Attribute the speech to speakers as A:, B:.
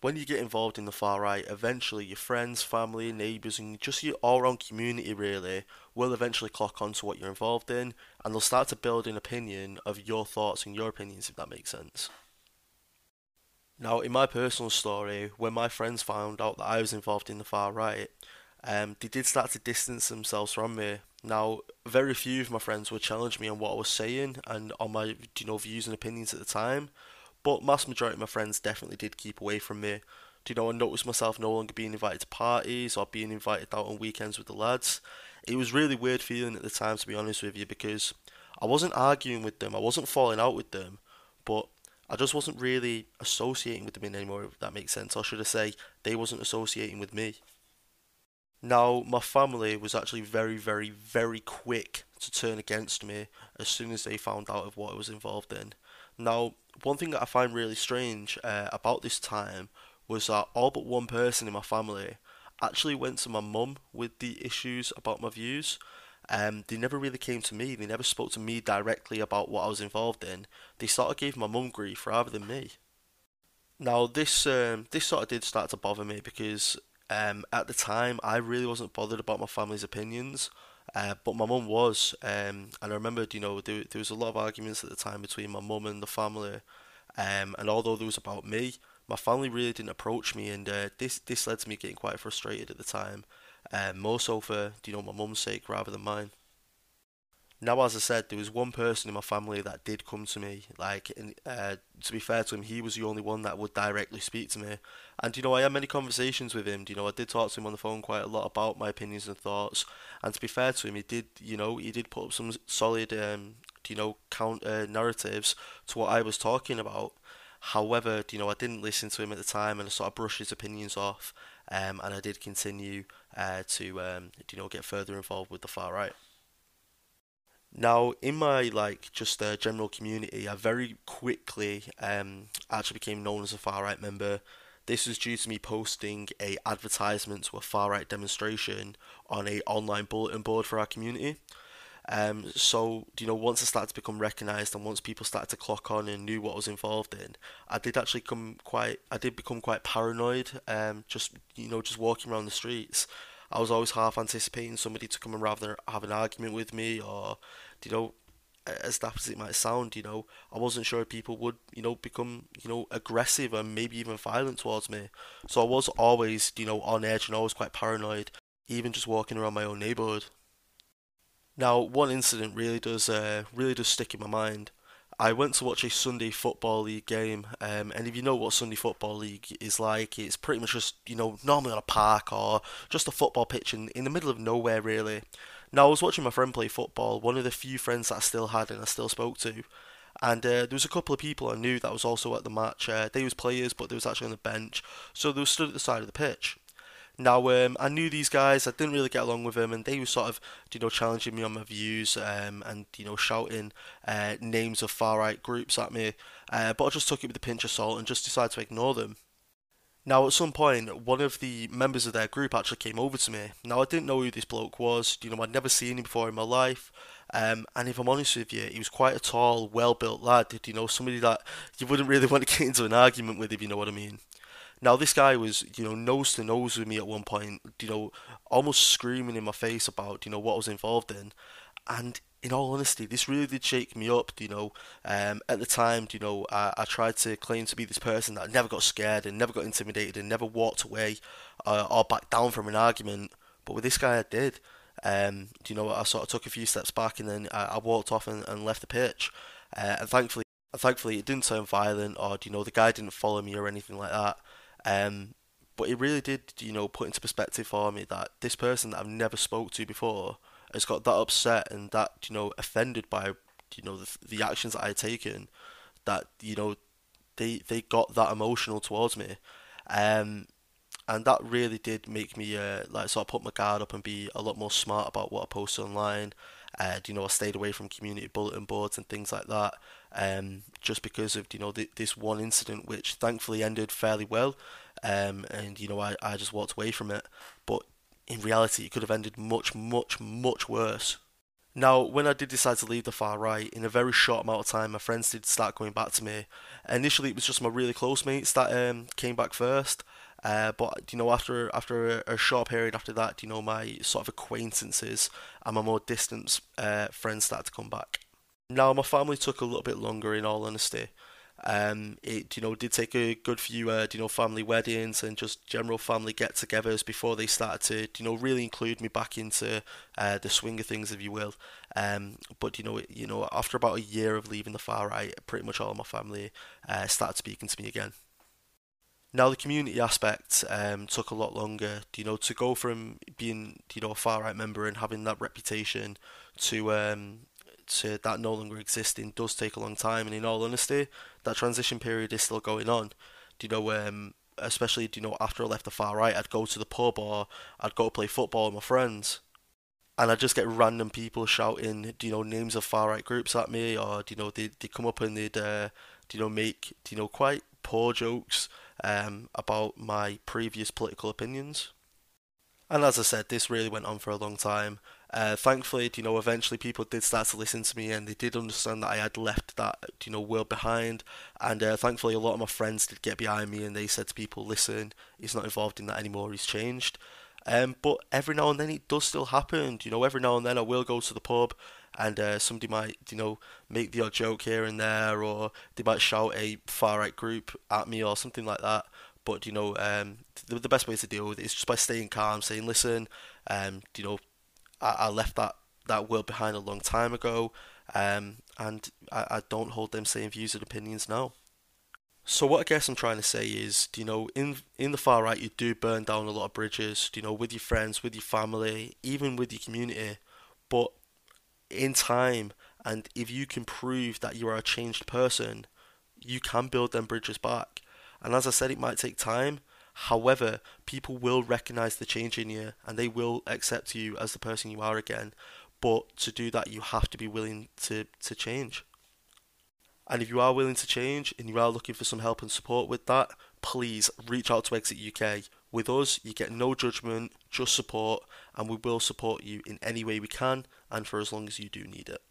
A: when you get involved in the far right, eventually your friends, family, neighbours, and just your all round community really will eventually clock on to what you're involved in and they'll start to build an opinion of your thoughts and your opinions, if that makes sense. Now, in my personal story, when my friends found out that I was involved in the far right, um, they did start to distance themselves from me. Now, very few of my friends would challenge me on what I was saying and on my you know views and opinions at the time, but mass majority of my friends definitely did keep away from me. Do you know, I noticed myself no longer being invited to parties or being invited out on weekends with the lads. It was really weird feeling at the time, to be honest with you, because I wasn't arguing with them, I wasn't falling out with them, but I just wasn't really associating with them anymore, if that makes sense. Or should I say, they wasn't associating with me. Now, my family was actually very, very, very quick to turn against me as soon as they found out of what I was involved in. Now, one thing that I find really strange uh, about this time was that all but one person in my family actually went to my mum with the issues about my views. Um, they never really came to me. They never spoke to me directly about what I was involved in. They sort of gave my mum grief rather than me. Now this um, this sort of did start to bother me because um, at the time I really wasn't bothered about my family's opinions, uh, but my mum was, um, and I remembered you know there, there was a lot of arguments at the time between my mum and the family, um, and although there was about me, my family really didn't approach me, and uh, this this led to me getting quite frustrated at the time, um, more so for you know my mum's sake rather than mine. Now, as I said, there was one person in my family that did come to me. Like, and, uh, to be fair to him, he was the only one that would directly speak to me. And you know, I had many conversations with him. You know, I did talk to him on the phone quite a lot about my opinions and thoughts. And to be fair to him, he did, you know, he did put up some solid, um, you know, counter narratives to what I was talking about. However, you know, I didn't listen to him at the time, and I sort of brushed his opinions off. Um, and I did continue uh, to, um, you know, get further involved with the far right. Now, in my like just uh, general community, I very quickly um, actually became known as a far right member. This was due to me posting a advertisement to a far right demonstration on a online bulletin board for our community. Um, so you know, once I started to become recognised and once people started to clock on and knew what I was involved in, I did actually come quite, I did become quite paranoid. Um, just you know, just walking around the streets, I was always half anticipating somebody to come and rather have an argument with me or, you know, as daft as it might sound, you know, I wasn't sure people would, you know, become, you know, aggressive and maybe even violent towards me. So I was always, you know, on edge and always quite paranoid, even just walking around my own neighborhood. Now, one incident really does uh, really does stick in my mind. I went to watch a Sunday Football League game, um, and if you know what Sunday Football League is like, it's pretty much just, you know, normally on a park or just a football pitch in, in the middle of nowhere, really. Now, I was watching my friend play football, one of the few friends that I still had and I still spoke to, and uh, there was a couple of people I knew that was also at the match. Uh, they was players, but they was actually on the bench, so they were stood at the side of the pitch. Now, um, I knew these guys. I didn't really get along with them, and they were sort of, you know, challenging me on my views um, and you know, shouting uh, names of far right groups at me. Uh, but I just took it with a pinch of salt and just decided to ignore them. Now, at some point, one of the members of their group actually came over to me. Now, I didn't know who this bloke was. You know, I'd never seen him before in my life. Um, and if I'm honest with you, he was quite a tall, well-built lad. Did you know, somebody that you wouldn't really want to get into an argument with, if you know what I mean. Now this guy was, you know, nose to nose with me at one point, you know, almost screaming in my face about, you know, what I was involved in. And in all honesty, this really did shake me up, you know. Um, at the time, you know, I, I tried to claim to be this person that never got scared and never got intimidated and never walked away uh, or backed down from an argument. But with this guy, I did. Um, you know, I sort of took a few steps back and then I, I walked off and, and left the pitch. Uh, and thankfully, thankfully, it didn't turn violent or you know the guy didn't follow me or anything like that. Um, but it really did, you know, put into perspective for me that this person that I've never spoke to before has got that upset and that, you know, offended by, you know, the, the actions that I had taken, that, you know, they they got that emotional towards me. Um, and that really did make me uh, like sort of put my guard up and be a lot more smart about what I post online. Uh, you know, I stayed away from community bulletin boards and things like that, um, just because of you know th- this one incident, which thankfully ended fairly well, um, and you know I, I just walked away from it. But in reality, it could have ended much, much, much worse. Now, when I did decide to leave the far right, in a very short amount of time, my friends did start coming back to me. Initially, it was just my really close mates that um, came back first. Uh, but you know, after after a, a, short period after that, you know, my sort of acquaintances and my more distant uh, friends started to come back. Now, my family took a little bit longer, in all honesty. Um, it you know did take a good few uh, you know family weddings and just general family get-togethers before they started to you know really include me back into uh, the swing of things, if you will. Um, but you know you know after about a year of leaving the far right, pretty much all of my family uh, started speaking to me again. Now the community aspect um, took a lot longer. You know to go from being you know a far right member and having that reputation to um, to that no longer existing does take a long time. And in all honesty, that transition period is still going on. Do you know, um, especially do you know after I left the far right, I'd go to the pub or I'd go play football with my friends, and I'd just get random people shouting, you know, names of far right groups at me, or do you know, they they come up and they'd, uh, you know, make you know quite poor jokes um, about my previous political opinions. And as I said, this really went on for a long time. Uh, thankfully, you know, eventually people did start to listen to me and they did understand that I had left that, you know, world behind. And uh, thankfully, a lot of my friends did get behind me and they said to people, listen, he's not involved in that anymore, he's changed. Um, but every now and then it does still happen. You know, every now and then I will go to the pub and uh, somebody might, you know, make the odd joke here and there, or they might shout a far right group at me or something like that. But you know, um, the, the best way to deal with it is just by staying calm, saying, "Listen, um, you know, I, I left that that world behind a long time ago, um, and I, I don't hold them same views and opinions now. So what I guess I'm trying to say is, you know, in in the far right, you do burn down a lot of bridges, you know, with your friends, with your family, even with your community. But in time, and if you can prove that you are a changed person, you can build them bridges back. And as I said, it might take time, However, people will recognize the change in you and they will accept you as the person you are again. But to do that, you have to be willing to, to change. And if you are willing to change and you are looking for some help and support with that, please reach out to Exit UK. With us, you get no judgment, just support, and we will support you in any way we can and for as long as you do need it.